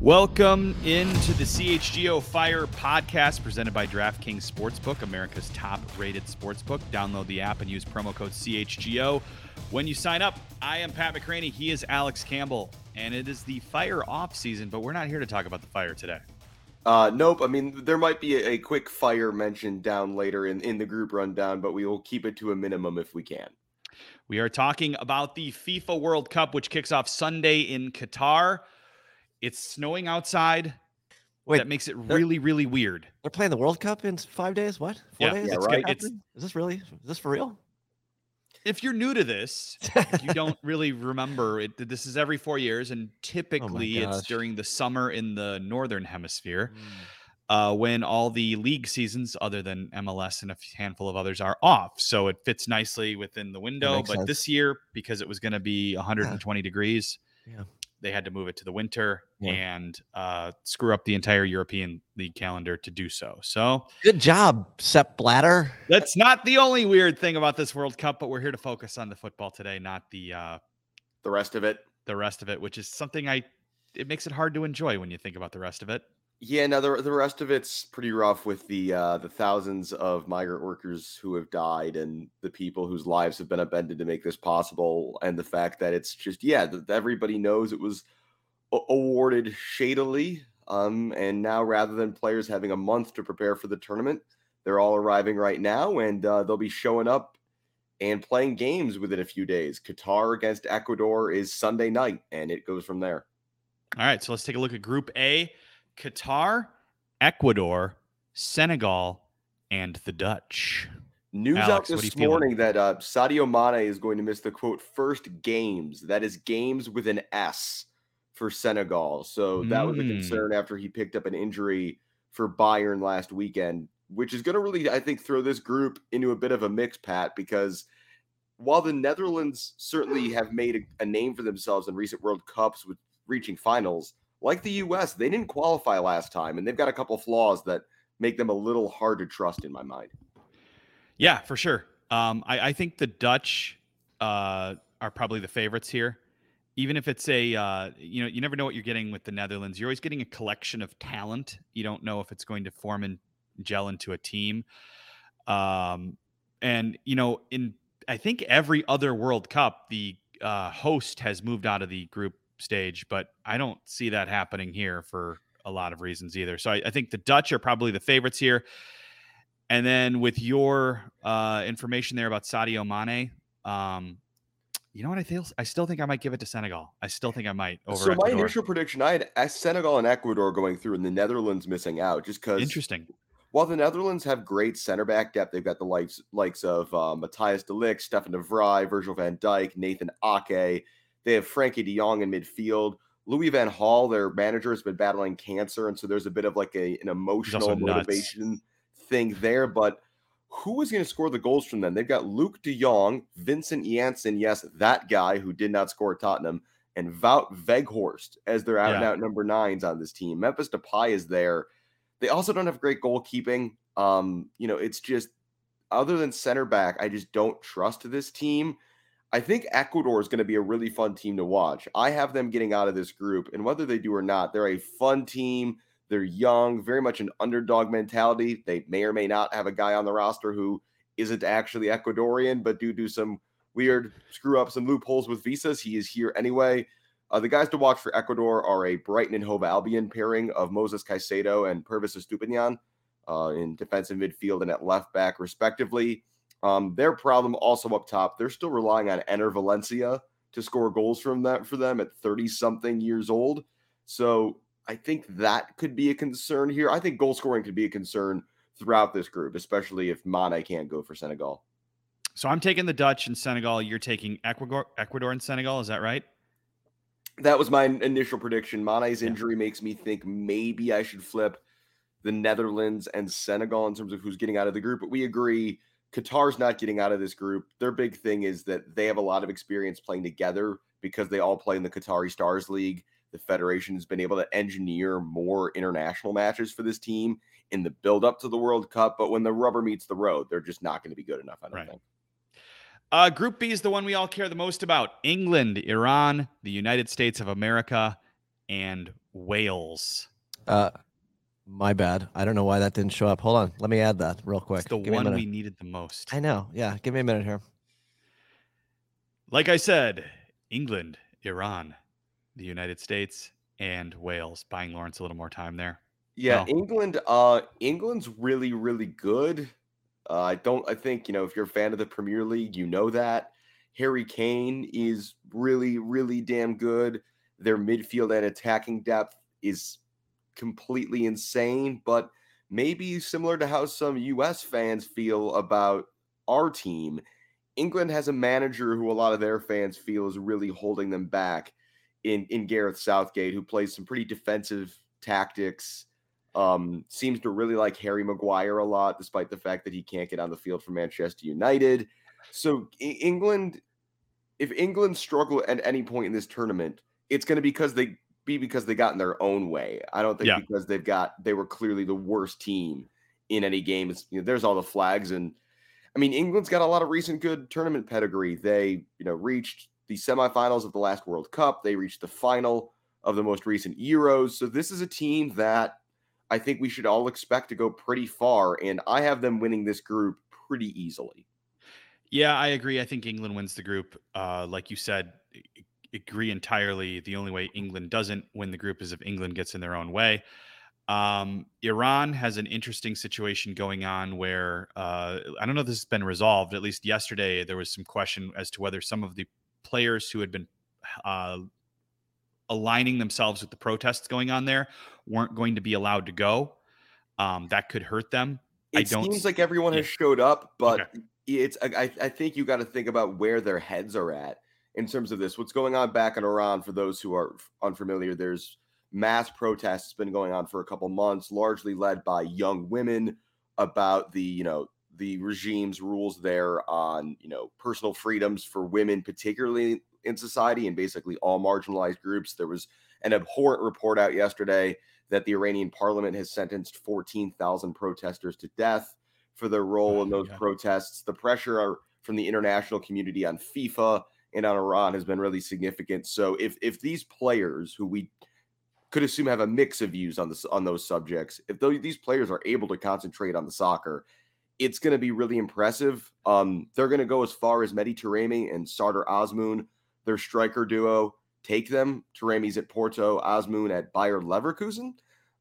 Welcome into the CHGO Fire podcast presented by DraftKings Sportsbook, America's top rated sportsbook. Download the app and use promo code CHGO when you sign up. I am Pat McCraney. He is Alex Campbell. And it is the fire off season, but we're not here to talk about the fire today. Uh, nope. I mean, there might be a, a quick fire mentioned down later in, in the group rundown, but we will keep it to a minimum if we can. We are talking about the FIFA World Cup, which kicks off Sunday in Qatar. It's snowing outside. Wait, that makes it really, really weird. They're playing the World Cup in five days. What? Four Yeah, days? yeah, It's right. It's- is this really? Is this for real? If you're new to this, you don't really remember it. This is every four years, and typically it's during the summer in the northern hemisphere. Mm. uh, when all the league seasons, other than MLS and a handful of others, are off. So it fits nicely within the window. But sense. this year, because it was going to be 120 degrees, Yeah. They had to move it to the winter Yeah. and uh, screw up the entire European league calendar to do so. So Good job, Sepp Blatter. that's not the only weird thing about this World Cup, but we're here to focus on the football today, not the uh, The rest of it, the rest of it, which is something I. It makes it hard to enjoy when you think about the rest of it. Yeah. Now the the rest of it's pretty rough with the uh, the thousands of migrant workers who have died and the people whose lives have been upended to make this possible, and the fact that it's just yeah, everybody knows it was a- awarded shadily. Um, and now rather than players having a month to prepare for the tournament, they're all arriving right now, and uh, they'll be showing up and playing games within a few days. Qatar against Ecuador is Sunday night, and it goes from there. All right, so let's take a look at Group A Qatar, Ecuador, Senegal, and the Dutch. News Alex, out what are you this feeling? morning that uh, Sadio Mane is going to miss the quote first games. That is games with an S for Senegal. So that was a Mm. concern after he picked up an injury for Bayern last weekend, which is going to really, I think, throw this group into a bit of a mix, Pat, because while the Netherlands certainly have made a, a name for themselves in recent World Cups with reaching finals, like the U.S., they didn't qualify last time, and they've got a couple flaws that make them a little hard to trust in my mind. Yeah, for sure. Um, I, I think the Dutch uh, are probably the favorites here. Even if it's a, uh, you know, you never know what you're getting with the Netherlands. You're always getting a collection of talent. You don't know if it's going to form and gel into a team. Um, and you know, in I think every other World Cup, the uh, host has moved out of the group stage, but I don't see that happening here for a lot of reasons either. So I, I think the Dutch are probably the favorites here. And then with your uh, information there about Sadio Mane, um, you know what I feel? I still think I might give it to Senegal. I still think I might over so my Ecuador. initial prediction, I had Senegal and Ecuador going through, and the Netherlands missing out, just because. Interesting. While the Netherlands have great center back depth, they've got the likes likes of uh, Matthijs de Ligt, Stefan de Vrij, Virgil van Dijk, Nathan Ake. They have Frenkie de Jong in midfield. Louis Van Gaal, their manager, has been battling cancer, and so there's a bit of like a an emotional motivation thing there. But who is going to score the goals from them? They've got Luuk de Jong, Vincent Janssen, yes, that guy who did not score at Tottenham, and Wout Weghorst as their out and out number nines on this team. Memphis Depay is there. They also don't have great goalkeeping. Um, you know, it's just other than center back, I just don't trust this team. I think Ecuador is going to be a really fun team to watch. I have them getting out of this group, and whether they do or not, they're a fun team. They're young, very much an underdog mentality. They may or may not have a guy on the roster who isn't actually Ecuadorian, but due to some weird screw up some loopholes with visas, he is here anyway. Uh, the guys to watch for Ecuador are a Brighton and Hove Albion pairing of Moisés Caicedo and Pervis Estupiñan uh, in defensive midfield and at left back, respectively. Um, their problem also up top, they're still relying on Enner Valencia to score goals from that for them at 30 something years old. So I think that could be a concern here. I think goal scoring could be a concern throughout this group, especially if Mane can't go for Senegal. So I'm taking the Dutch and Senegal. You're taking Ecuador, Ecuador and Senegal. Is that right? That was my initial prediction. Mane's injury yeah. makes me think maybe I should flip the Netherlands and Senegal in terms of who's getting out of the group. But we agree Qatar's not getting out of this group. Their big thing is that they have a lot of experience playing together because they all play in the Qatari Stars League. The federation has been able to engineer more international matches for this team in the build up to the World Cup. But when the rubber meets the road, they're just not going to be good enough, I don't right. think. Uh, group B is the one we all care the most about England, Iran, the United States of America, and Wales. Uh, my bad. I don't know why that didn't show up. Hold on. Let me add that real quick. It's the give one we needed the most. I know. Yeah. Give me a minute here. Like I said, England, Iran, the United States, and Wales. Buying Lawrence a little more time there. Yeah, England. Uh, England's really, really good. Uh, I don't. I think you know if you're a fan of the Premier League, you know that Harry Kane is really, really damn good. Their midfield and attacking depth is completely insane, but maybe similar to how some U.S. fans feel about our team. England has a manager who a lot of their fans feel is really holding them back in in Gareth Southgate, who plays some pretty defensive tactics um, seems to really like Harry Maguire a lot, despite the fact that he can't get on the field for Manchester United. So England, if England struggle at any point in this tournament, it's going to be because they be because they got in their own way. I don't think yeah. because they've got they were clearly the worst team in any game. You know, there's all the flags, and I mean England's got a lot of recent good tournament pedigree. They you know reached the semifinals of the last World Cup. They reached the final of the most recent Euros. So this is a team that I think we should all expect to go pretty far. And I have them winning this group pretty easily. Yeah, I agree. I think England wins the group. Uh, like you said, agree entirely. The only way England doesn't win the group is if England gets in their own way. Um, Iran has an interesting situation going on where uh, I don't know if this has been resolved. At least yesterday, there was some question as to whether some of the players who had been uh, aligning themselves with the protests going on there weren't going to be allowed to go. Um, that could hurt them. It I don't seems like everyone yeah. has showed up, but okay. it's I, I think you got to think about where their heads are at in terms of this. What's going on back in Iran for those who are unfamiliar? There's mass protests been going on for a couple months, largely led by young women about the you know the regime's rules there on you know personal freedoms for women, particularly in society and basically all marginalized groups. There was an abhorrent report out yesterday that the Iranian parliament has sentenced 14,000 protesters to death for their role oh, in those yeah. protests. The pressure from the international community on FIFA and on Iran has been really significant. So if if these players who we could assume have a mix of views on this on those subjects, if these players are able to concentrate on the soccer, it's going to be really impressive. Um, they're going to go as far as Mehdi Taremi and Sardar Azmoun their striker duo take them. Taremi's at Porto, Azmoun at Bayer Leverkusen,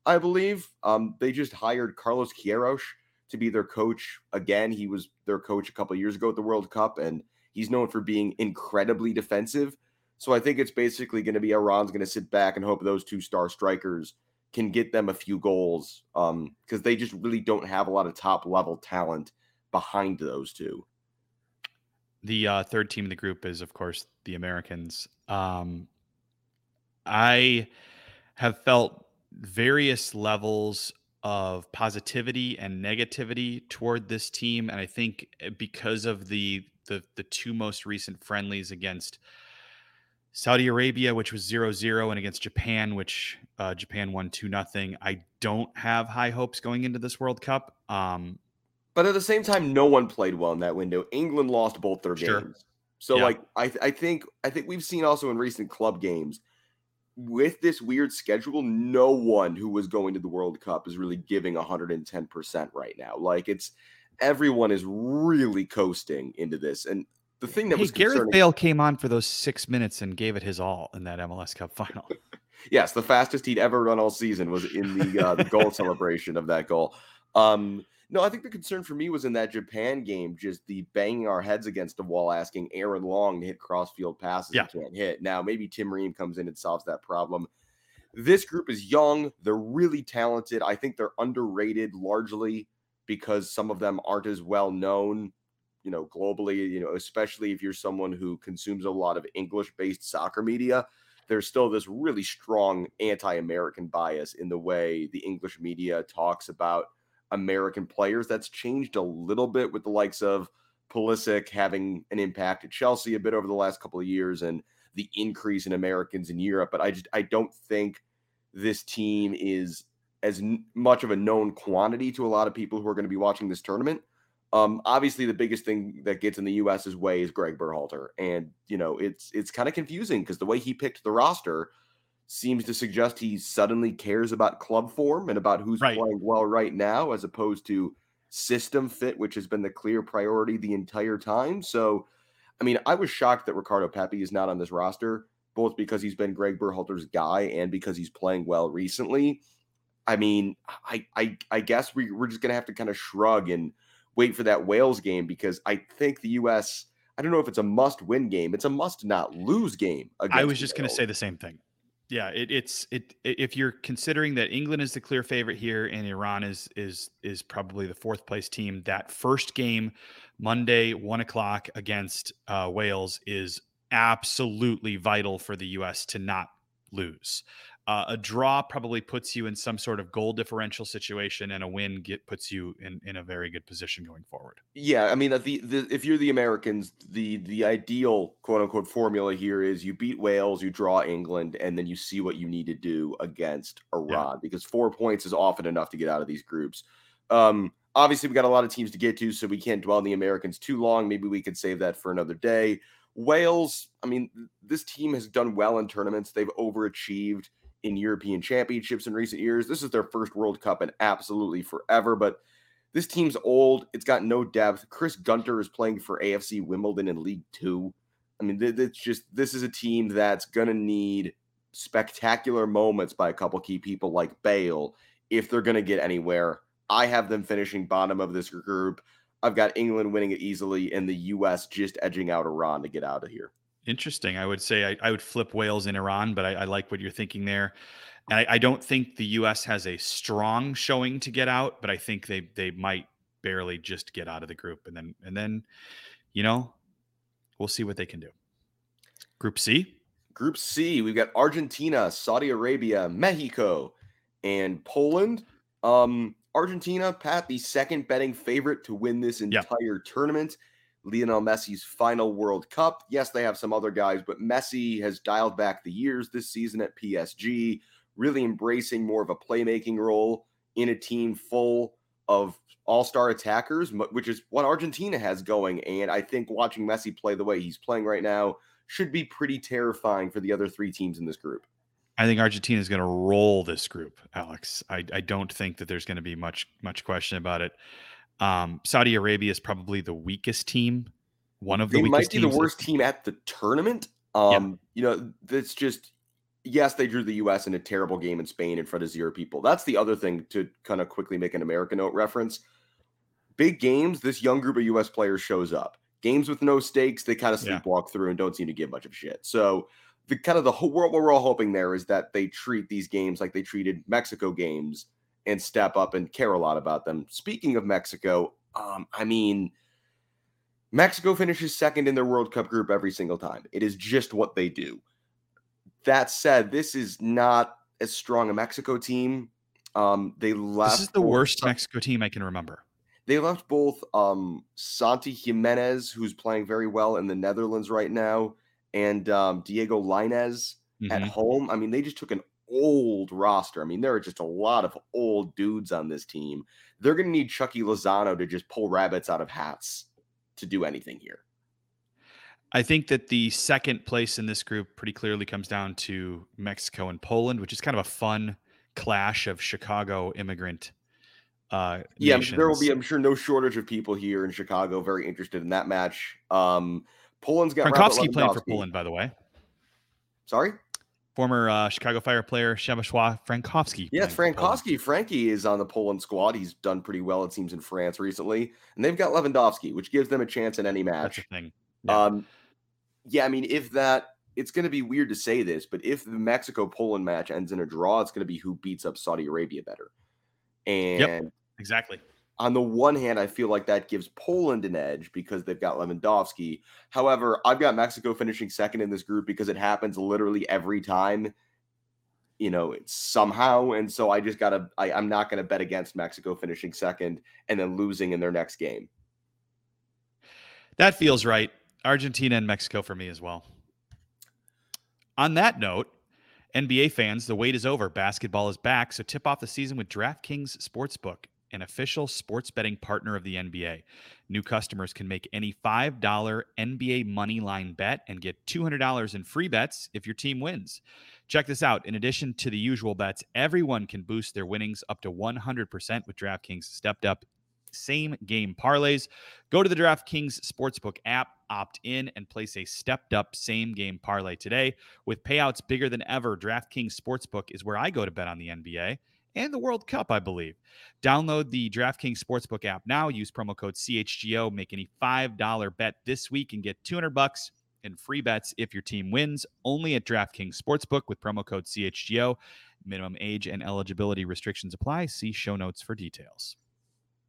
I believe. Um, they just hired Carlos Queiroz to be their coach again. He was their coach a couple years ago at the World Cup, and he's known for being incredibly defensive. So I think it's basically going to be Iran's going to sit back and hope those two star strikers can get them a few goals because um, they just really don't have a lot of top level talent behind those two. The uh, third team in the group is, of course, the Americans. Um, I have felt various levels of positivity and negativity toward this team, and I think eh, because of the the the two most recent friendlies against Saudi Arabia, which was 0-0, and against Japan, which uh, Japan won two nothing. I don't have high hopes going into this World Cup. Um, but at the same time, no one played well in that window. England lost both their sure. games. So yeah. like I I think I think we've seen also in recent club games with this weird schedule, no one who was going to the World Cup is really giving 110% right now. Like it's everyone is really coasting into this. And the thing that hey, was Gareth Bale came on for those six minutes and gave it his all in that MLS Cup final. yes, the fastest he'd ever run all season was in the uh, the goal celebration of that goal. Um, no, I think the concern for me was in that Japan game, just the banging our heads against the wall, asking Aaron Long to hit crossfield passes Yeah. he can't hit. Now maybe Tim Ream comes in and solves that problem. This group is young. They're really talented. I think they're underrated largely because some of them aren't as well known, you know, globally, you know, especially if you're someone who consumes a lot of English based soccer media. There's still this really strong anti American bias in the way the English media talks about American players. That's changed a little bit with the likes of Pulisic having an impact at Chelsea a bit over the last couple of years and the increase in Americans in Europe. But I just I don't think this team is as much of a known quantity to a lot of people who are going to be watching this tournament. Um, obviously, the biggest thing that gets in the U.S.'s way is Greg Berhalter, and you know it's it's kind of confusing because the way he picked the roster seems to suggest he suddenly cares about club form and about who's Right. playing well right now, as opposed to system fit, which has been the clear priority the entire time. So, I mean, I was shocked that Ricardo Pepi is not on this roster, both because he's been Greg Berhalter's guy and because he's playing well recently. I mean, I I, I guess we, we're just gonna have to kind of shrug and wait for that Wales game because I think the U.S. I don't know if it's a must-win game. It's a must-not-lose game. I was just going to say the same thing. Yeah, it, it's it if you're considering that England is the clear favorite here and Iran is is is probably the fourth place team. That first game, Monday, one o'clock against uh, Wales, is absolutely vital for the U.S. to not lose. Uh, a draw probably puts you in some sort of goal differential situation, and a win get puts you in in a very good position going forward. Yeah, I mean, the, the if you're the Americans, the the ideal quote unquote formula here is you beat Wales, you draw England, and then you see what you need to do against Iran because four points is often enough to get out of these groups. Um, obviously, we've got a lot of teams to get to, so we can't dwell on the Americans too long. Maybe we could save that for another day. Wales, I mean, this team has done well in tournaments. They've overachieved in European championships in recent years. This is their first World Cup in absolutely forever, but this team's old. It's got no depth. Chris Gunter is playing for AFC Wimbledon in League Two. I mean, it's just this is a team that's gonna need spectacular moments by a couple key people like Bale if they're gonna get anywhere. I have them finishing bottom of this group. I've got England winning it easily, and the U.S. just edging out Iran to get out of here. Interesting. I would say I, I would flip Wales in Iran, but I, I like what you're thinking there. And I, I don't think the U.S. has a strong showing to get out, but I think they they might barely just get out of the group, and then and then, you know, we'll see what they can do. Group C. Group C, we've got Argentina, Saudi Arabia, Mexico, and Poland. Um, Argentina, Pat, the second betting favorite to win this Yeah. entire tournament. Lionel Messi's final World Cup. Yes, they have some other guys, but Messi has dialed back the years this season at PSG, really embracing more of a playmaking role in a team full of all-star attackers, which is what Argentina has going. And I think watching Messi play the way he's playing right now should be pretty terrifying for the other three teams in this group. I think Argentina is going to roll this group, Alex. I, I don't think that there's going to be much much question about it. Um, Saudi Arabia is probably the weakest team. One of the They weakest might be the worst team at the tournament. Um, you know, that's just yes, they drew the US in a terrible game in Spain in front of zero people. That's the other thing to kind of quickly make an American note reference. Big games, this young group of US players shows up. Games with no stakes, they kind of Yeah. sleepwalk through and don't seem to give much of shit. So the kind of the whole world what we're all hoping there is that they treat these games like they treated Mexico games and step up and care a lot about them. Speaking of Mexico, um, I mean, Mexico finishes second in their World Cup group every single time. It is just what they do. That said, this is not as strong a Mexico team. Um, they left. This is the both- worst Mexico team I can remember. They left both um, Santi Giménez, who's playing very well in the Netherlands right now, and um, Diego Lainez at Mhm. home. I mean, they just took an old roster. I mean, there are just a lot of old dudes on this team. They're going to need Chucky Lozano to just pull rabbits out of hats to do anything here. I think that the second place in this group pretty clearly comes down to Mexico and Poland, which is kind of a fun clash of Chicago immigrant. Uh, Yeah, there will be. I'm sure, no shortage of people here in Chicago very interested in that match. Um, Poland's got Frankowski playing for Poland, by the way. Sorry, former uh, Chicago Fire player Przemysław Frankowski. Yes, Frankowski. Frankie is on the Poland squad. He's done pretty well, it seems, in France recently, and they've got Lewandowski, which gives them a chance in any match. That's a thing. Yeah. Um, yeah, I mean, if that, it's going to be weird to say this, but if the Mexico Poland match ends in a draw, it's going to be who beats up Saudi Arabia better. And yep, exactly on the one hand, I feel like that gives Poland an edge because they've got Lewandowski. However, I've got Mexico finishing second in this group because it happens literally every time, you know, somehow. And so I just got to, I'm not going to bet against Mexico finishing second and then losing in their next game. That feels right. Argentina and Mexico for me as well. On that note, NBA fans, the wait is over. Basketball is back. So tip off the season with DraftKings Sportsbook an official sports betting partner of the NBA. New customers can make any $5 NBA money line bet and get $200 in free bets if your team wins. Check this out. In addition to the usual bets, everyone can boost their winnings up to 100% with DraftKings stepped up same game parlays. Go to the DraftKings Sportsbook app, opt in, and place a stepped up same game parlay today. With payouts bigger than ever, DraftKings Sportsbook is where I go to bet on the NBA and the World Cup, I believe. Download the DraftKings Sportsbook app now. Use promo code CHGO. Make any $5 bet this week and get 200 bucks in free bets if your team wins. Only at DraftKings Sportsbook with promo code CHGO. Minimum age and eligibility restrictions apply. See show notes for details.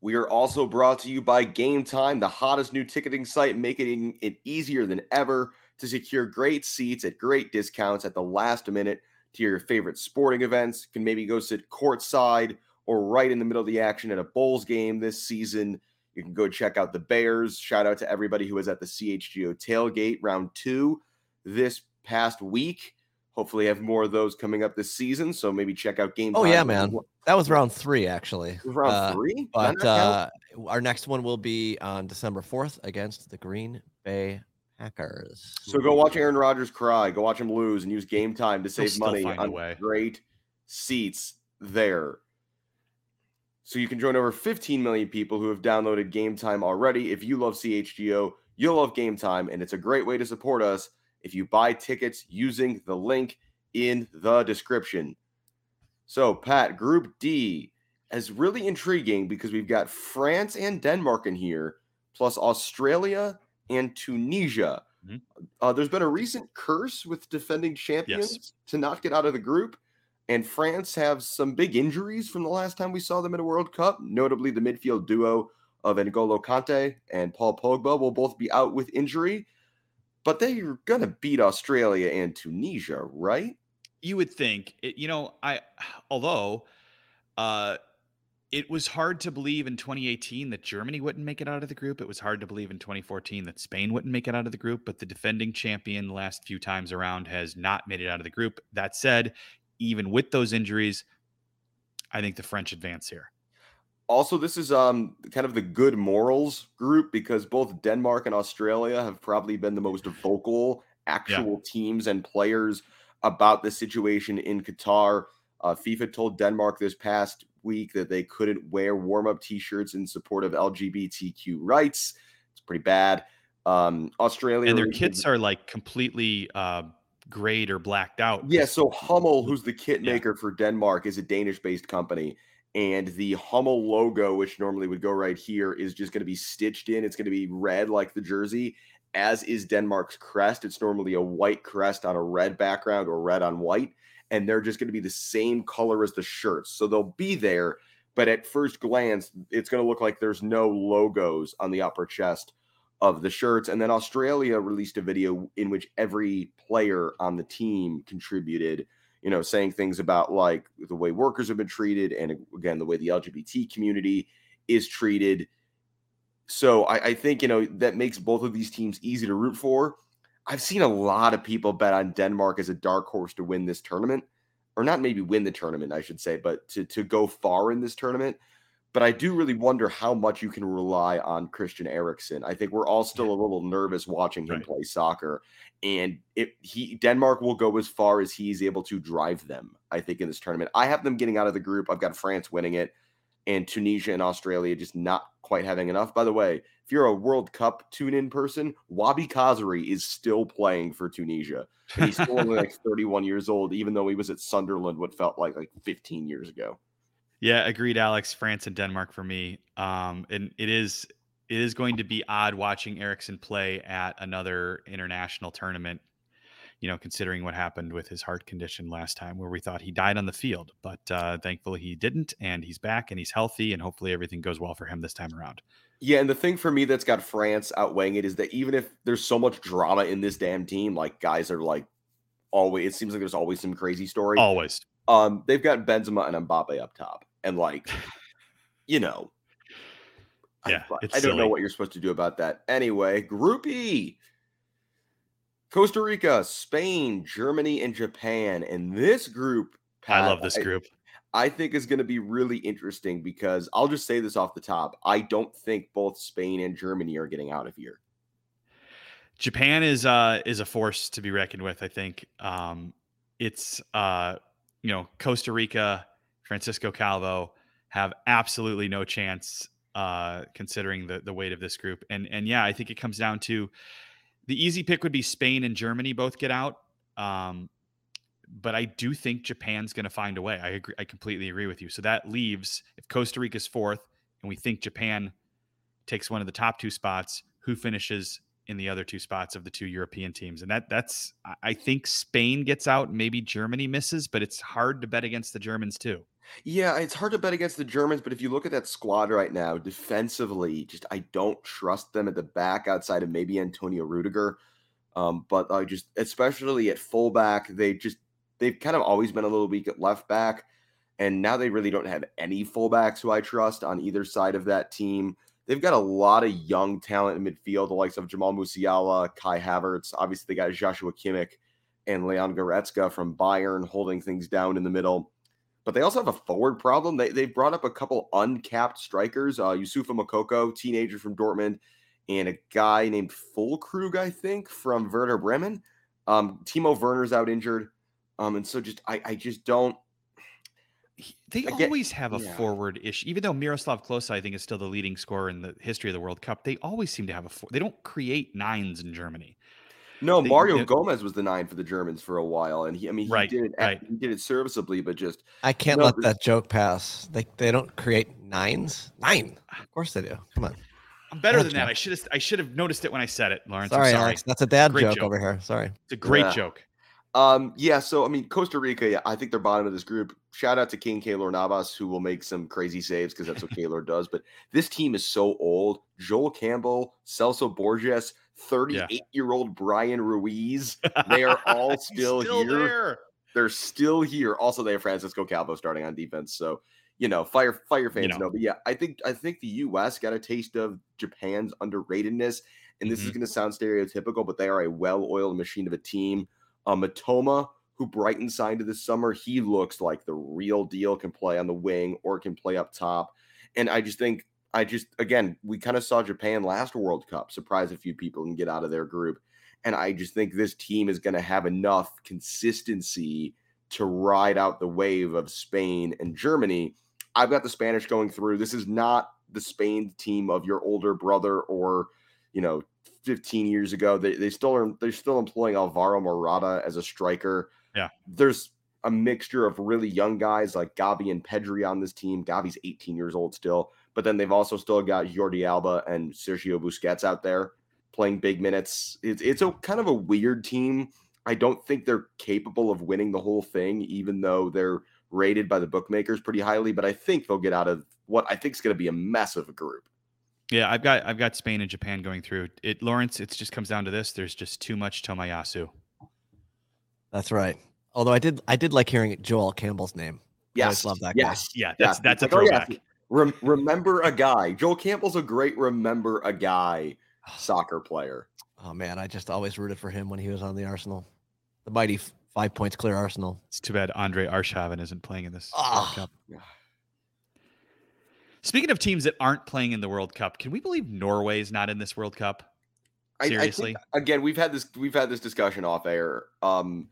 We are also brought to you by Gametime, the hottest new ticketing site, making it easier than ever to secure great seats at great discounts at the last minute to your favorite sporting events. You can maybe go sit courtside or right in the middle of the action at a Bulls game this season. You can go check out the Bears. Shout out to everybody who was at the CHGO tailgate round two this past week. Hopefully, have more of those coming up this season. So maybe check out game. Oh yeah, man, that was round three actually. round uh, three, but uh, our next one will be on December fourth against the Green Bay Packers. So go watch Aaron Rodgers cry. Go watch him lose and use Gametime to save money on great seats there. So you can join over 15 million people who have downloaded Gametime already. If you love CHGO, you'll love Gametime, and it's a great way to support us if you buy tickets using the link in the description. So, Pat, Group D is really intriguing because we've got France and Denmark in here, plus Australia and Tunisia. Mm-hmm. Uh, there's been a recent curse with defending champions yes. to not get out of the group. And France have some big injuries from the last time we saw them in a World Cup, notably the midfield duo of N'Golo Kante and Paul Pogba will both be out with injury. But they're going to beat Australia and Tunisia, right? You would think. It, you know, I although uh it was hard to believe in 2018 that Germany wouldn't make it out of the group. It was hard to believe in 2014 that Spain wouldn't make it out of the group, but the defending champion the last few times around has not made it out of the group. That said, even with those injuries, I think the French advance here. Also, this is um kind of the good morals group because both Denmark and Australia have probably been the most vocal actual yeah. teams and players about the situation in Qatar. Uh, FIFA told Denmark this past week that they couldn't wear warm up t shirts in support of LGBTQ rights. It's pretty bad. Um, Australia and their kits are like completely uh, grayed or blacked out. Yeah. So Hummel, who's the kit maker yeah. for Denmark, is a Danish based company. And the Hummel logo, which normally would go right here, is just going to be stitched in. It's going to be red like the jersey, as is Denmark's crest. It's normally a white crest on a red background or red on white and they're just going to be the same color as the shirts. So they'll be there, but at first glance, it's going to look like there's no logos on the upper chest of the shirts. And then Australia released a video in which every player on the team contributed, you know, saying things about like the way workers have been treated and again, the way the LGBT community is treated. So I, I think, you know, that makes both of these teams easy to root for. I've seen a lot of people bet on Denmark as a dark horse to win this tournament, or not maybe win the tournament, I should say, but to to go far in this tournament. But I do really wonder how much you can rely on Christian Eriksen. I think we're all still a little nervous watching him right. play soccer, and if he Denmark will go as far as he's able to drive them. I think in this tournament, I have them getting out of the group. I've got France winning it, and Tunisia and Australia just not quite having enough. By the way, if you're a World Cup tune in person, Wahbi Khazri is still playing for Tunisia. And he's still only like 31 years old, even though he was at Sunderland what felt like like 15 years ago. Yeah, agreed, Alex. France and Denmark for me. Um, and it is it is going to be odd watching Eriksen play at another international tournament. You know, considering what happened with his heart condition last time, where we thought he died on the field, but uh, thankfully he didn't, and he's back and he's healthy, and hopefully everything goes well for him this time around. Yeah, and the thing for me that's got France outweighing it is that even if there's so much drama in this damn team, like guys are like always, it seems like there's always some crazy story. Always. Um, they've got Benzema and Mbappe up top, and like, you know, yeah, I, I don't know what you're supposed to do about that. Anyway, Group E. Costa Rica, Spain, Germany, and Japan. And this group, Pat, I love this group. I, I think is going to be really interesting because I'll just say this off the top. I don't think both Spain and Germany are getting out of here. Japan is uh is a force to be reckoned with, I think. Um it's uh you know, Costa Rica, Francisco Calvo have absolutely no chance uh, considering the the weight of this group. And and yeah, I think it comes down to the easy pick would be Spain and Germany both get out. Um, but I do think Japan's going to find a way. I agree. I completely agree with you. So that leaves if Costa Rica's fourth, and we think Japan takes one of the top two spots, who finishes in the other two spots of the two European teams? And that that's I think Spain gets out, maybe Germany misses, but it's hard to bet against the Germans too. Yeah, it's hard to bet against the Germans, but if you look at that squad right now, defensively, just I don't trust them at the back outside of maybe Antonio Rudiger. Um, but I just, especially at fullback, they just they've kind of always been a little weak at left back, and now they really don't have any fullbacks who I trust on either side of that team. They've got a lot of young talent in midfield, the likes of Jamal Musiala, Kai Havertz. Obviously, they got Joshua Kimmich and Leon Goretzka from Bayern holding things down in the middle but they also have a forward problem. They they brought up a couple uncapped strikers, uh, Youssoufa Moukoko, teenager from Dortmund, and a guy named Füllkrug, I think, from Werder Bremen. Um, Timo Werner's out injured, um, and so just I I just don't. They I always have a yeah. forward issue, even though Miroslav Klose, I think, is still the leading scorer in the history of the World Cup. They always seem to have a. For- they don't create nines in Germany. No, they, Mario they, Gomez was the nine for the Germans for a while, and he, I mean, he right, did it, right. he did it serviceably, but just I can't let that joke pass. They they don't create nines. Nine, of course they do. Come on, I'm better than that. I should have I should have noticed it when I said it, Lawrence. Sorry, sorry. Alex, that's a dad joke, joke, over here. Sorry, it's a great yeah. joke. Um, yeah, so I mean, Costa Rica, yeah, I think they're bottom of this group. Shout out to King Keylor Navas, who will make some crazy saves because that's what Keylor does. But this team is so old. Joel Campbell, Celso Borges, 38 yeah. year old Bryan Ruiz. They are all still, still here. There. They're still here. Also, they have Francisco Calvo starting on defense. So, you know, fire fire fans you know. know. But yeah, I think I think the US got a taste of Japan's underratedness. And this mm-hmm. is going to sound stereotypical, but they are a well-oiled machine of a team. Mitoma, who Brighton signed to this summer, he looks like the real deal. Can play on the wing or can play up top. And I just think I just again, we kind of saw Japan last World Cup surprise a few people and get out of their group. And I just think this team is going to have enough consistency to ride out the wave of Spain and Germany. I've got the Spanish going through. This is not the Spain team of your older brother or, you know, 15 years ago. They, they still are they're still employing Alvaro Morata as a striker. Yeah. There's a mixture of really young guys like Gavi and Pedri on this team. Gavi's 18 years old still. But then they've also still got Jordi Alba and Sergio Busquets out there playing big minutes. It's, it's a kind of a weird team. I don't think they're capable of winning the whole thing, even though they're rated by the bookmakers pretty highly. But I think they'll get out of what I think is going to be a mess of a group. Yeah, I've got I've got Spain and Japan going through it. Lawrence, it just comes down to this: there's just too much Tomiyasu. That's right. Although I did I did like hearing Joel Campbell's name. Yes, I love that. Yes, guy. yeah, that's that's a oh, throwback. Oh, yeah. Rem- remember a guy. Joel Campbell's a great remember a guy soccer player. Oh man, I just always rooted for him when he was on the Arsenal, the mighty five points clear Arsenal. It's too bad Andre Arshavin isn't playing in this oh. World Cup. Speaking of teams that aren't playing in the World Cup, can we believe Norway's not in this World Cup? Seriously, I, I think, again, we've had this we've had this discussion off air. Um,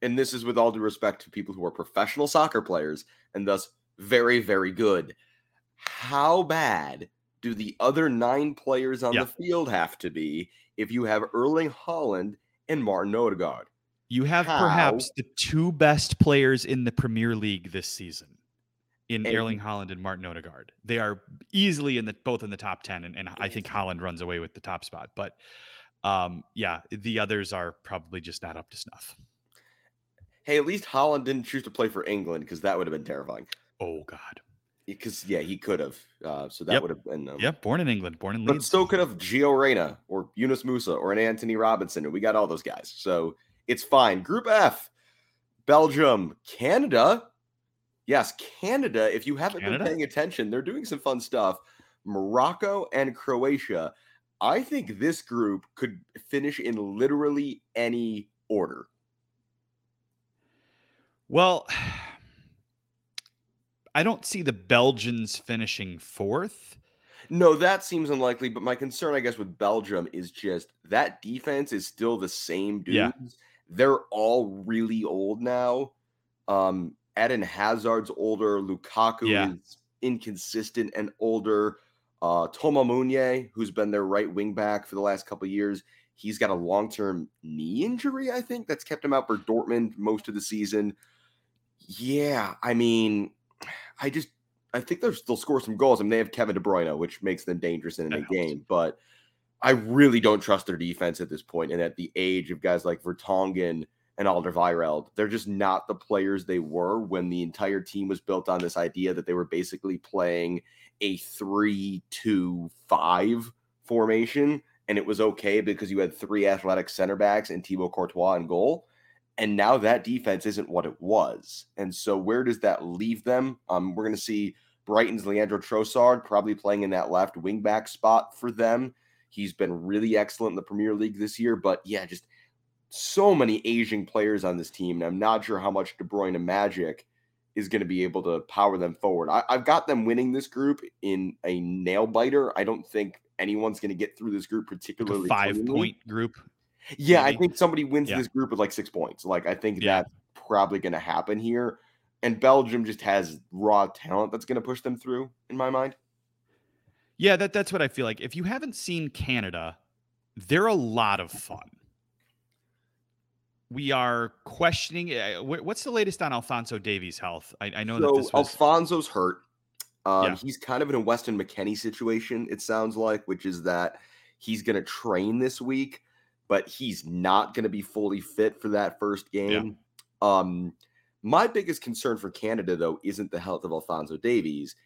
and this is with all due respect to people who are professional soccer players and thus very very good how bad do the other nine players on Yeah. the field have to be if you have Erling Haaland and Martin Odegaard? You have How? perhaps the two best players in the Premier League this season in And- Erling Haaland and Martin Odegaard. They are easily in the both in the top 10 and, and I think Haaland runs away with the top spot, but um yeah, the others are probably just not up to snuff. Hey, at least Haaland didn't choose to play for England because that would have been terrifying. Oh god. Because yeah, he could have. Uh, so that Yep. would have been. Um, Yep, born in England, born in But Leeds. so could have Gio Reyna or Yunus Musah or an Antonee Robinson, and we got all those guys. So it's fine. Group F, Belgium, Canada. Yes, Canada. If you haven't Canada? been paying attention, they're doing some fun stuff. Morocco and Croatia. I think this group could finish in literally any order. Well, I don't see the Belgians finishing fourth. No, that seems unlikely. But my concern, I guess, with Belgium is just that defense is still the same dudes. Yeah. They're all really old now. Um, Eden Hazard's older. Lukaku Yeah. is inconsistent and older. Uh, Thomas Meunier, who's been their right wing back for the last couple of years, he's got a long term knee injury. I think that's kept him out for Dortmund most of the season. Yeah, I mean, I just I think they'll score some goals. I mean, they have Kevin De Bruyne, which makes them dangerous in a game. But I really don't trust their defense at this point. And at the age of guys like Vertonghen and Alderweireld, they're just not the players they were when the entire team was built on this idea that they were basically playing a three-two-five formation, and it was okay because you had three athletic center backs and Thibaut Courtois in goal. And now that defense isn't what it was. And so where does that leave them? Um, we're going to see Brighton's Leandro Trossard probably playing in that left wing back spot for them. He's been really excellent in the Premier League this year, but yeah, just so many Asian players on this team. And I'm not sure how much De Bruyne and magic is going to be able to power them forward. I, I've got them winning this group in a nail biter. I don't think anyone's going to get through this group Like particularly a five cleanly. point group. Yeah, I think somebody wins Yeah. this group with like six points. Like I think Yeah. that's probably going to happen here. And Belgium just has raw talent that's going to push them through, in my mind. Yeah, that that's what I feel like. If you haven't seen Canada, they're a lot of fun. We are questioning. uh, What's the latest on Alfonso Davies' health? I, I know that So this was. Alfonso's hurt. Um, Yeah. He's kind of in a Weston McKennie situation, it sounds like, which is that he's going to train this week, but he's not going to be fully fit for that first game. Um, my biggest concern for Canada, though, isn't the health of Alfonso Davies.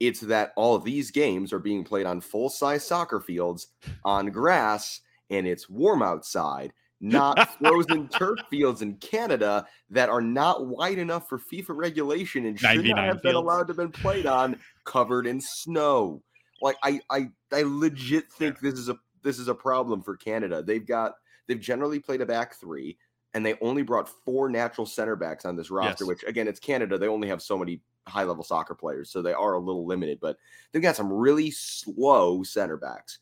It's that all of these games are being played on full size soccer fields on grass and it's warm outside, not frozen turf fields in Canada that are not wide enough for FIFA regulation and should not 99 have been allowed to been played on covered in snow. Like I I I legit think this is a this is a problem for Canada. They've got they've generally played a back three and they only brought four natural center backs on this roster, Yes. which again it's Canada. They only have so many high level soccer players, so they are a little limited, but they've got some really slow center backs.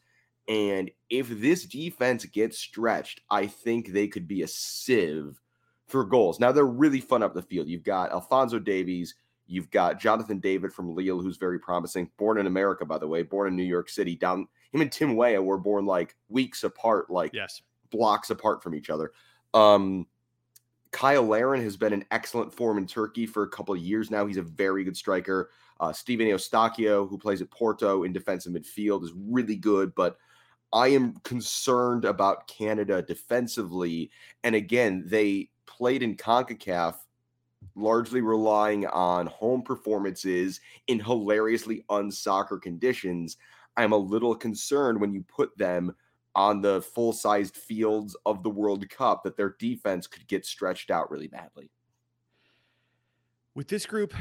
And if this defense gets stretched, I think they could be a sieve for goals. Now they're really fun up the field. You've got Alfonso Davies, you've got Jonathan David from Lille, who's very promising. Born in America, by the way, born in New York City. Down him and Tim Weah were born like weeks apart, like yes. blocks apart from each other. Um, Cyle Larin has been in excellent form in Turkey for a couple of years now. He's a very good striker. Uh, Stephen Eustáquio, who plays at Porto in defensive midfield, is really good, but I am concerned about Canada defensively. And again, they played in CONCACAF largely relying on home performances in hilariously unsoccer conditions. I'm a little concerned when you put them on the full sized fields of the World Cup that their defense could get stretched out really badly. With this group,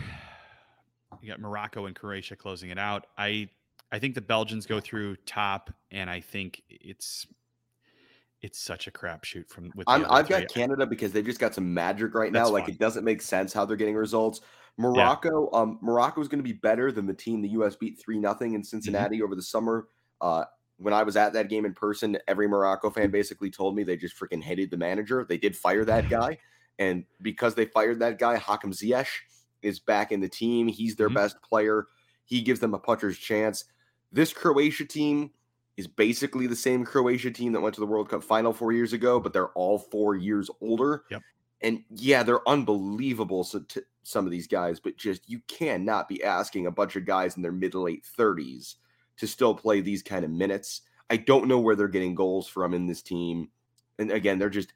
you got Morocco and Croatia closing it out. I I think the Belgians go through top, and I think it's it's such a crapshoot from with. I'm, I've got Canada because they've just got some magic right now. Like it doesn't make sense how they're getting results. Morocco, um, Morocco is going to be better than the team the U.S. beat three nothing Mm-hmm. in Cincinnati over the summer. Uh, when I was at that game in person, every Morocco fan basically told me they just freaking hated the manager. They did fire that guy, and because they fired that guy, Hakim Ziyech is back in the team. He's their Mhm. best player. He gives them a puncher's chance. This Croatia team is basically the same Croatia team that went to the World Cup final four years ago, but they're all four years older. Yep. And yeah, they're unbelievable. So to some of these guys, but just you cannot be asking a bunch of guys in their mid to late 30s to still play these kind of minutes. I don't know where they're getting goals from in this team. And again, they're just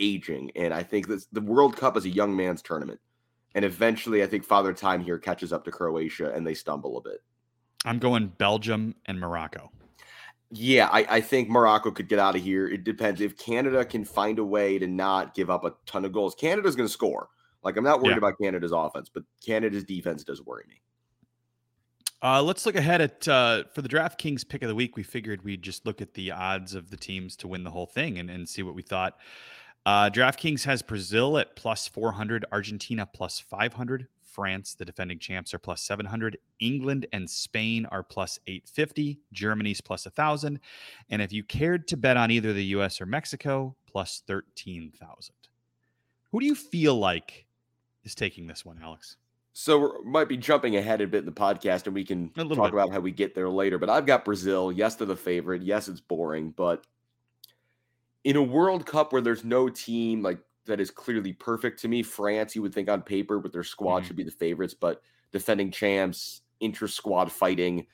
aging. And I think that the World Cup is a young man's tournament. And eventually, I think Father Time here catches up to Croatia and they stumble a bit. I'm going Belgium and Morocco. Yeah, I, I think Morocco could get out of here. It depends. If Canada can find a way to not give up a ton of goals, Canada's going to score. Like, I'm not worried Yeah. about Canada's offense, but Canada's defense does worry me. Uh, let's look ahead at uh, for the DraftKings pick of the week. We figured we'd just look at the odds of the teams to win the whole thing and, and see what we thought. Uh, DraftKings has Brazil at plus 400, Argentina plus 500, France, the defending champs, are plus 700, England and Spain are plus 850, Germany's plus 1,000. And if you cared to bet on either the US or Mexico, plus 13,000. Who do you feel like is taking this one, Alex? So we might be jumping ahead a bit in the podcast, and we can talk bit. about how we get there later. But I've got Brazil. Yes, they're the favorite. Yes, it's boring, but in a World Cup where there's no team like that is clearly perfect to me, France, you would think on paper with their squad Mhm. should be the favorites, but defending champs, inter squad fighting.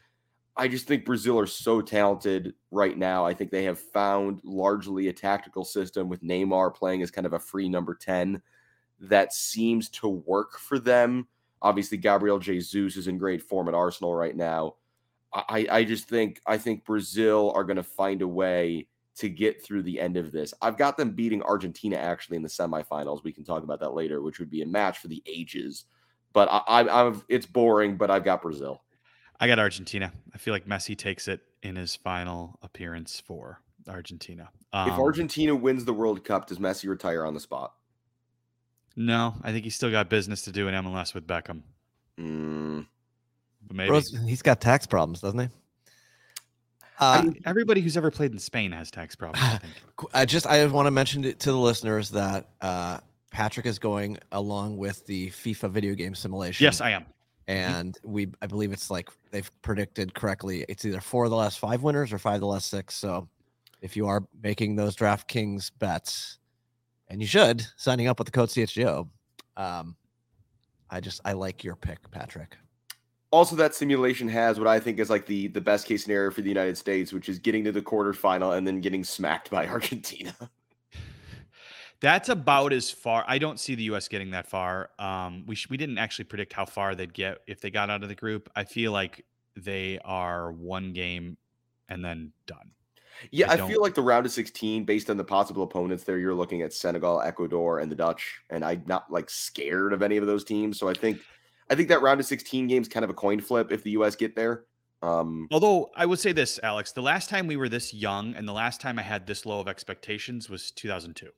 I just think Brazil are so talented right now. I think they have found largely a tactical system with Neymar playing as kind of a free number 10 that seems to work for them. Obviously, Gabriel Jesus is in great form at Arsenal right now. I, I just think I think Brazil are going to find a way to get through the end of this. I've got them beating Argentina actually in the semifinals. We can talk about that later, which would be a match for the ages. But I, I, I've it's boring, but I've got Brazil. I got Argentina. I feel like Messi takes it in his final appearance for Argentina. Um, if Argentina wins the World Cup, does Messi retire on the spot? no, I think he's still got business to do in MLS with Beckham. Mm, But maybe Rose, he's got tax problems, doesn't he? I Uh, mean, everybody who's ever played in Spain has tax problems. I think. I just I want to mention it to the listeners that uh, Patrick is going along with the FIFA video game simulation. yes, I am. and we I believe it's like they've predicted correctly. It's either four of the last five winners or five of the last six. So if you are making those DraftKings bets, and you should signing up with the code CHGO, um, I just I like your pick, Patrick. Also, that simulation has what I think is like the the best case scenario for the United States, which is getting to the quarterfinal and then getting smacked by Argentina. That's about as far. I don't see the U.S. getting that far. Um, we sh- we didn't actually predict how far they'd get if they got out of the group. I feel like they are one game and then done. Yeah, I I, feel like the round of 16, based on the possible opponents there, you're looking at Senegal, Ecuador, and the Dutch, and I'm not like scared of any of those teams. So I think, I think that round of 16 games kind of a coin flip if the U.S. get there. Um, Although I would say this, Alex, the last time we were this young and the last time I had this low of expectations was 2002.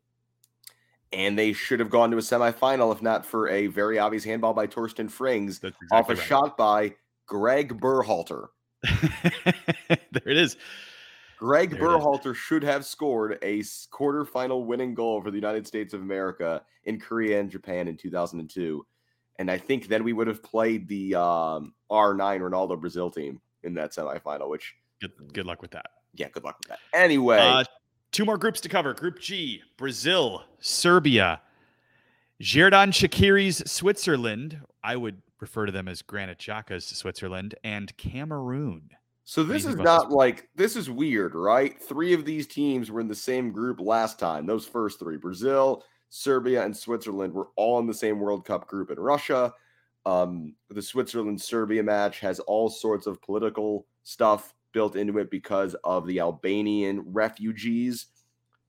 and they should have gone to a semifinal if not for a very obvious handball by Torsten Frings That's off a exactly shot by Greg Berhalter. right. there it is. Greg There. Berhalter should have scored a quarterfinal winning goal for the United States of America in Korea and Japan in 2002. And I think then we would have played the um, R9 Ronaldo Brazil team in that semifinal, which, Good, good luck with that. yeah, good luck with that. Anyway, Uh, two more groups to cover. Group G: Brazil, Serbia, Xherdan Shaqiri's Switzerland. I would refer to them as Granit Xhaka's Switzerland and Cameroon. so this is about this not like, this is weird, right? Three of these teams were in the same group last time. Those first three Brazil, Serbia, and Switzerland were all in the same World Cup group in Russia. Um, the Switzerland Serbia match has all sorts of political stuff built into it because of the Albanian refugees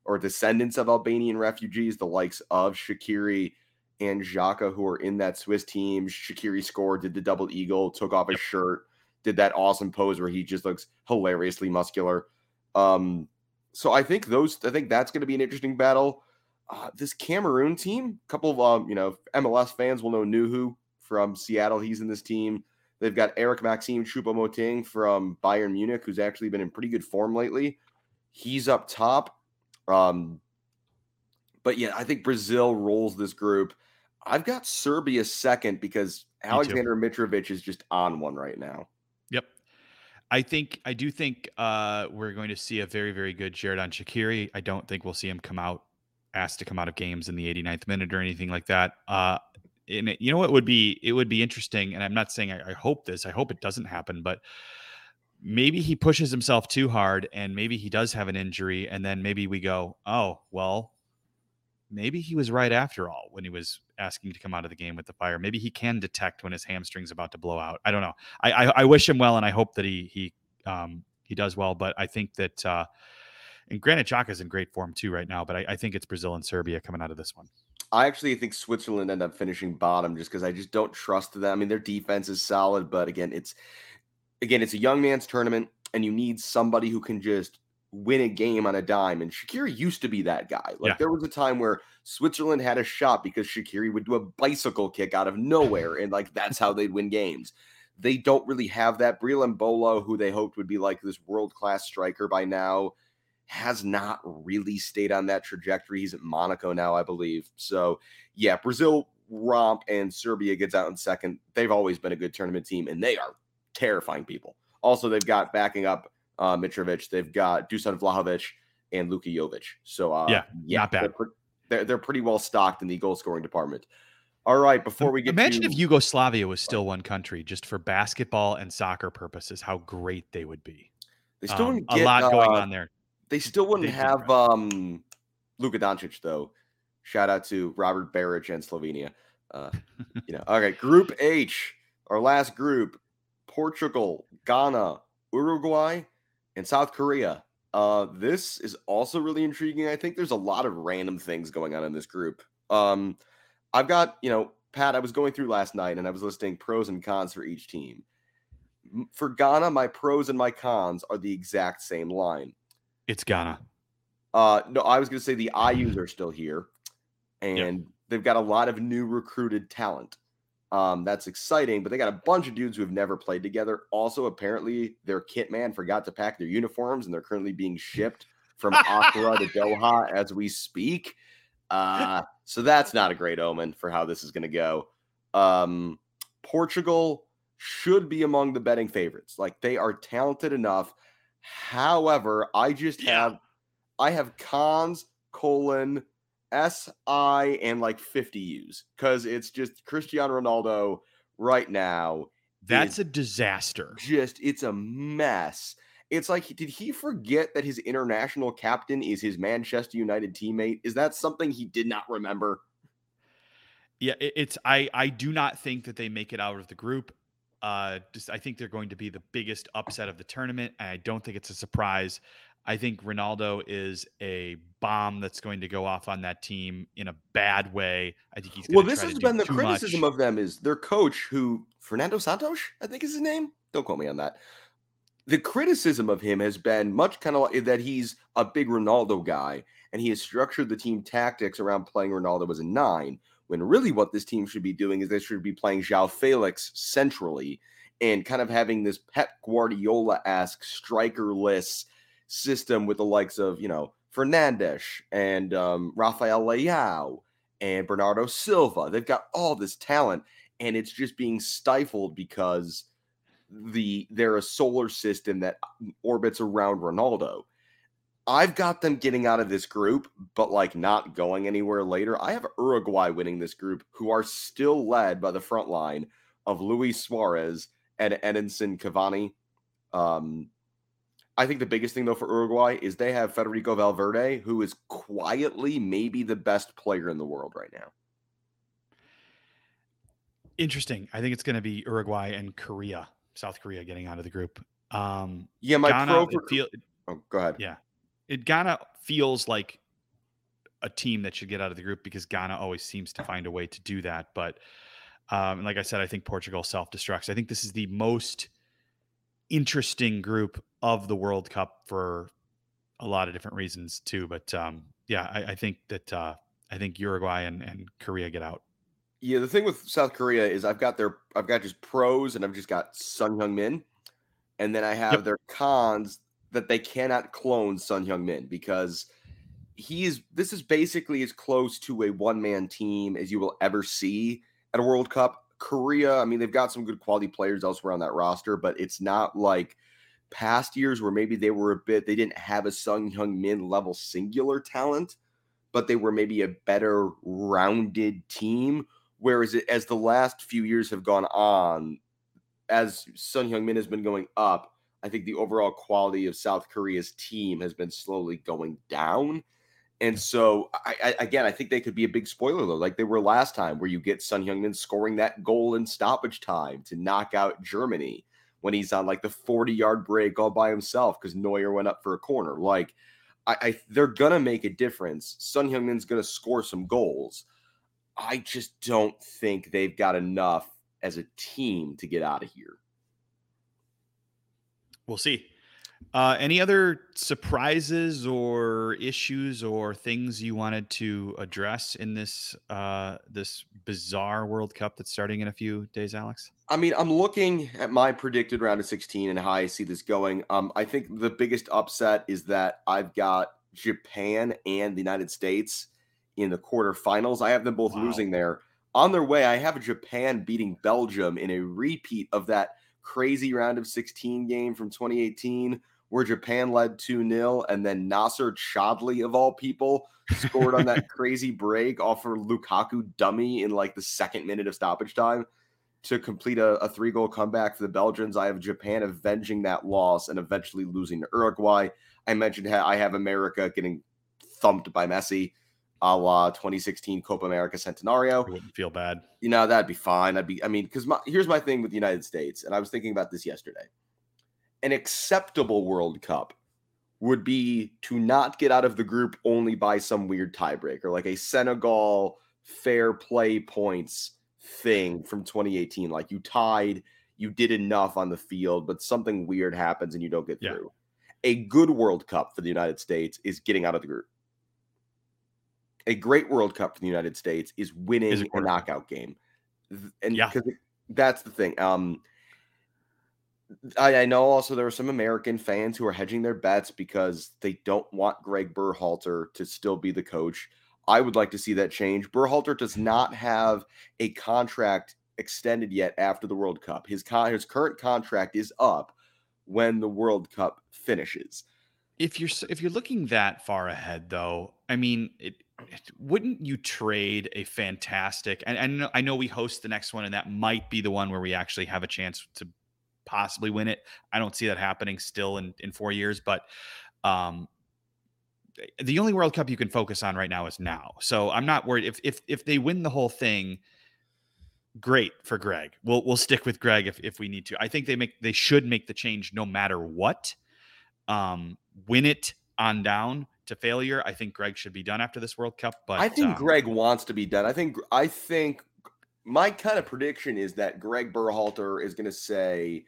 or descendants of Albanian refugees, the likes of Shaqiri and Xhaka, who are in that Swiss team. Shaqiri scored, did the double eagle, took off his shirt, did that awesome pose where he just looks hilariously muscular. Um, so I think those, I think that's going to be an interesting battle. Uh, this Cameroon team, a couple of um, you know MLS fans will know Nouhou from Seattle. He's in this team. They've got Eric Maxime Choupo-Moting from Bayern Munich, who's actually been in pretty good form lately. He's up top. Um, but yeah, I think Brazil rolls this group. I've got Serbia second because Alexander Mitrovic is just on one right now. Yep. I think I do think uh, we're going to see a very very good Xherdan Shaqiri. I don't think we'll see him come out asked to come out of games in the 89th minute or anything like that. Uh, and it, you know what would be it would be interesting, and I'm not saying I, I hope this. I hope it doesn't happen, but maybe he pushes himself too hard, and maybe he does have an injury, and then maybe we go, oh well, maybe he was right after all when he was asking to come out of the game with the fire. Maybe he can detect when his hamstring's about to blow out. I don't know. I I, I wish him well, and I hope that he he um, he does well. But I think that uh, and granted, Xhaka's in great form too right now. But I, I think it's Brazil and Serbia coming out of this one. I actually think Switzerland end up finishing bottom just because I just don't trust them. I mean, their defense is solid, but again, it's again, it's a young man's tournament, and you need somebody who can just win a game on a dime. And Shaqiri used to be that guy. Like Yeah. there was a time where Switzerland had a shot because Shaqiri would do a bicycle kick out of nowhere, and like that's how they'd win games. They don't really have that. Breel Embolo, who they hoped would be like this world class striker by now, has not really stayed on that trajectory. He's at Monaco now, I believe. So yeah, Brazil romp and Serbia gets out in second. They've always been a good tournament team, and they are terrifying people. Also, they've got backing up uh, Mitrovic. They've got Dusan Vlahovic and Luka Jovic. So uh, Yeah, yeah, not bad. They're, pre- they're, they're pretty well stocked in the goal scoring department. All right, before we get Imagine to, if Yugoslavia was still one country, just for basketball and soccer purposes, how great they would be. they still Um, wouldn't a get, lot going uh, on there. They still wouldn't have um Luka Doncic though. Shout out to Robert Baric and Slovenia. Uh, you know, okay. Group H, our last group: Portugal, Ghana, Uruguay, and South Korea. Uh, this is also really intriguing. I think there's a lot of random things going on in this group. Um, I've got you know, Pat. I was going through last night and I was listing pros and cons for each team. For Ghana, my pros and my cons are the exact same line. It's Ghana. Uh, no, I was going to say the Ayews are still here, and they've got a lot of new recruited talent. Um, that's exciting, but they got a bunch of dudes who have never played together. Also, apparently, their kit man forgot to pack their uniforms, and they're currently being shipped from Accra to Doha as we speak. Uh, so that's not a great omen for how this is going to go. Um, Portugal should be among the betting favorites. Like they are talented enough. However, I just Yeah. have I have cons colon S I and like 50 U's because it's just Cristiano Ronaldo right now. That's a disaster. just it's a mess. It's like did he forget that his international captain is his Manchester United teammate? Is that something he did not remember? Yeah, it's I I do not think that they make it out of the group. Uh, just I think they're going to be the biggest upset of the tournament, and I don't think it's a surprise. I think Ronaldo is a bomb that's going to go off on that team in a bad way. I think he's Well, this has been the criticism much. of them is their coach, who Fernando Santos, I think is his name. Don't quote me on that. The criticism of him has been much kind of like that he's a big Ronaldo guy, and he has structured the team tactics around playing Ronaldo as a nine. When really, what this team should be doing is they should be playing João Felix centrally and kind of having this Pep Guardiola esque strikerless system with the likes of you know Fernandes and um, Rafael Leao and Bernardo Silva. They've got all this talent, and it's just being stifled because the they're a solar system that orbits around Ronaldo. I've got them getting out of this group, but like not going anywhere later. I have Uruguay winning this group, who are still led by the front line of Luis Suarez and Edinson Cavani. Um, I think the biggest thing though for Uruguay is they have Federico Valverde, who is quietly maybe the best player in the world right now. Interesting. I think it's going to be Uruguay and Korea, South Korea, getting out of the group. Um, Yeah, my Ghana, pro for feel, oh, go ahead. Yeah. It Ghana feels like a team that should get out of the group because Ghana always seems to find a way to do that. But um, like I said, I think Portugal self destructs. I think this is the most interesting group of the World Cup for a lot of different reasons too. But um, yeah, I, I think that uh, I think Uruguay and, and Korea get out. Yeah, the thing with South Korea is I've got their I've got just pros and I've just got Son Heung-min, and then I have Yep. their cons that they cannot clone Son Heung-min because he is this is basically as close to a one man team as you will ever see at a World Cup. Korea, I mean, they've got some good quality players elsewhere on that roster, but it's not like past years where maybe they were a bit, they didn't have a Son Heung-min level singular talent, but they were maybe a better rounded team. Whereas it, as the last few years have gone on, as Son Heung-min has been going up, I think the overall quality of South Korea's team has been slowly going down. And so, I, I, again, I think they could be a big spoiler though, like they were last time, where you get Son Heung-min scoring that goal in stoppage time to knock out Germany when he's on like the 40 yard break all by himself because Neuer went up for a corner. Like, I, I they're gonna make a difference. Son Heung-min's gonna score some goals. I just don't think they've got enough as a team to get out of here. We'll see. Uh, any other surprises or issues or things you wanted to address in this uh, this bizarre World Cup that's starting in a few days, Alex? I mean, I'm looking at my predicted round of 16 and how I see this going. Um, I think the biggest upset is that I've got Japan and the United States in the quarterfinals. I have them both wow. losing there. On their way, I have Japan beating Belgium in a repeat of that crazy round of 16 game from 2018 where Japan led 2 0, and then Nacer Chadli, of all people, scored on that crazy break off for Lukaku dummy in like the second minute of stoppage time to complete a, a three goal comeback for the Belgians. I have Japan avenging that loss and eventually losing to Uruguay. I mentioned I have America getting thumped by Messi a la 2016 Copa America Centenario. I wouldn't feel bad. You know, that'd be fine. I'd be, I mean, because here's my thing with the United States, and I was thinking about this yesterday an acceptable World Cup would be to not get out of the group only by some weird tiebreaker, like a Senegal fair play points thing from 2018. Like you tied, you did enough on the field, but something weird happens and you don't get yeah. through. A good World Cup for the United States is getting out of the group. A great World Cup for the United States is winning is a knockout game. And yeah. because that's the thing. Um, I, I, know also there are some American fans who are hedging their bets because they don't want Greg Berhalter to still be the coach. I would like to see that change. Berhalter does not have a contract extended yet after the World Cup. His con- his current contract is up when the World Cup finishes. If you're if you're looking that far ahead, though, I mean, it, it, wouldn't you trade a fantastic? And, and I know we host the next one, and that might be the one where we actually have a chance to possibly win it. I don't see that happening still in in four years, but um, the only World Cup you can focus on right now is now. So I'm not worried if if if they win the whole thing. Great for Greg. We'll we'll stick with Greg if if we need to. I think they make they should make the change no matter what. Um, win it on down to failure. I think Greg should be done after this World Cup. But I think um, Greg wants to be done. I think I think my kind of prediction is that Greg Berhalter is going to say,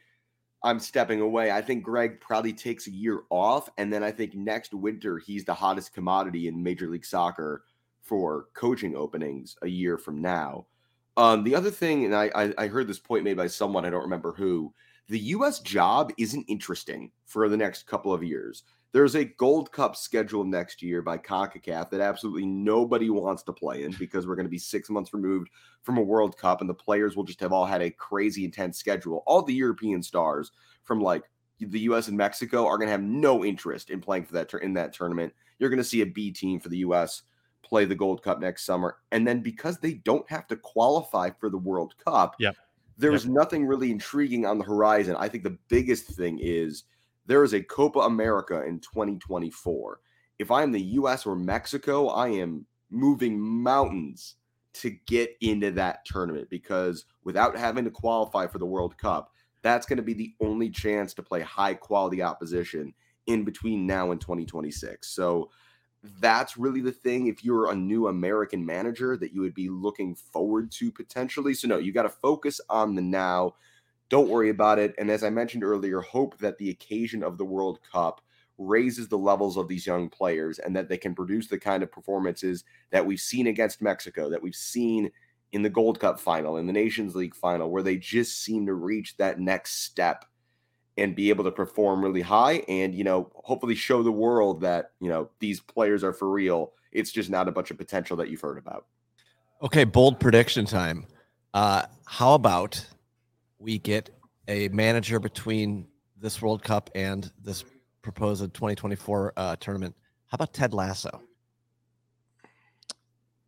I'm stepping away. I think Greg probably takes a year off. And then I think next winter, he's the hottest commodity in Major League Soccer for coaching openings a year from now. Um, the other thing, and I, I, I heard this point made by someone, I don't remember who, the US job isn't interesting for the next couple of years. There's a Gold Cup schedule next year by CONCACAF that absolutely nobody wants to play in because we're going to be six months removed from a World Cup and the players will just have all had a crazy intense schedule. All the European stars from like the US and Mexico are going to have no interest in playing for that in that tournament. You're going to see a B team for the US play the Gold Cup next summer. And then because they don't have to qualify for the World Cup, yep. there's yep. nothing really intriguing on the horizon. I think the biggest thing is there is a Copa America in 2024. If I'm the US or Mexico, I am moving mountains to get into that tournament because without having to qualify for the World Cup, that's going to be the only chance to play high quality opposition in between now and 2026. So that's really the thing if you're a new American manager that you would be looking forward to potentially. So no, you got to focus on the now don't worry about it. And as I mentioned earlier, hope that the occasion of the World Cup raises the levels of these young players and that they can produce the kind of performances that we've seen against Mexico, that we've seen in the Gold Cup final, in the Nations League final, where they just seem to reach that next step and be able to perform really high and you know hopefully show the world that you know these players are for real it's just not a bunch of potential that you've heard about Okay, bold prediction time. Uh, how about we get a manager between this World Cup and this proposed 2024 uh, tournament? How about Ted Lasso?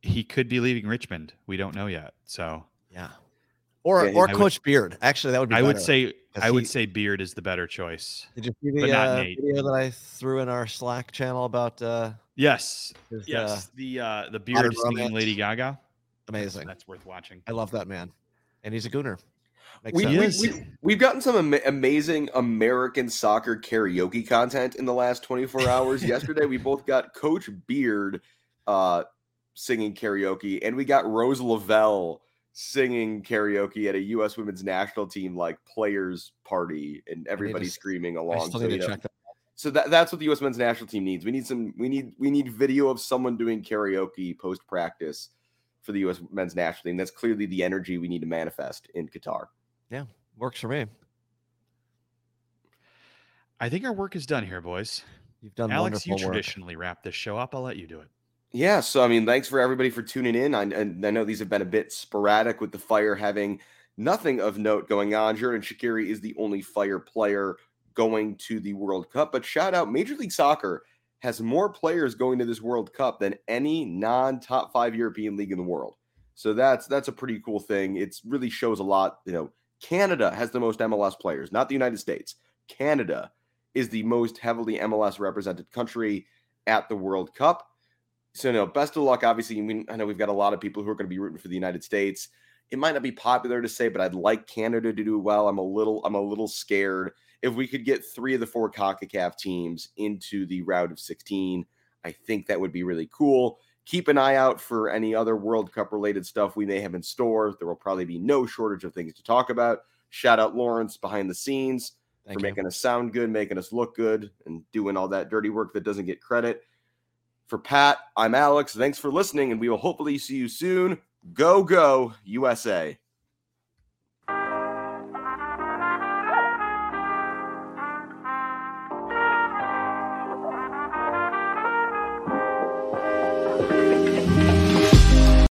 He could be leaving Richmond. We don't know yet. So Yeah. Or Yeah, or I would- Coach Beard. Actually, that would be. I would better. say 'cause I would say Beard is the better choice. Did you see the uh, video that I threw in our Slack channel about uh, Yes. his, uh, Yes. the uh the beard singing Lady Gaga. amazing. That's worth watching. I love that man, and he's a gooner. Makes we, sense. we, we, we've gotten some ama- amazing American soccer karaoke content in the last 24 hours. Yesterday, we both got Coach Beard uh, singing karaoke, and we got Rose Lavelle singing karaoke at a U.S. women's national team like players party, and everybody screaming along. So, you know, that. so that, that's what the U.S. men's national team needs. We need some. We need we need video of someone doing karaoke post practice for the U.S. men's national team. That's clearly the energy we need to manifest in Qatar. Yeah, works for me. I think our work is done here, boys. You've done Alex, you wonderful work. traditionally wrap this show up. I'll let you do it. Yeah, so I mean, thanks for everybody for tuning in. I, and I know these have been a bit sporadic with the Fire having nothing of note going on. Xherdan Shaqiri is the only Fire player going to the World Cup, but shout out Major League Soccer has more players going to this World Cup than any non-top five European league in the world. So that's that's a pretty cool thing. It really shows a lot. You know, Canada has the most MLS players, not the United States. Canada is the most heavily MLS represented country at the World Cup. So no, best of luck. Obviously, I mean, I know we've got a lot of people who are going to be rooting for the United States. It might not be popular to say, but I'd like Canada to do well. I'm a little, I'm a little scared. If we could get three of the four CONCACAF teams into the route of 16, I think that would be really cool. Keep an eye out for any other World Cup related stuff we may have in store. There will probably be no shortage of things to talk about. Shout out Lawrence behind the scenes Thank for you. making us sound good, making us look good, and doing all that dirty work that doesn't get credit. For Pat, I'm Alex. Thanks for listening, and we will hopefully see you soon. Go, go, USA.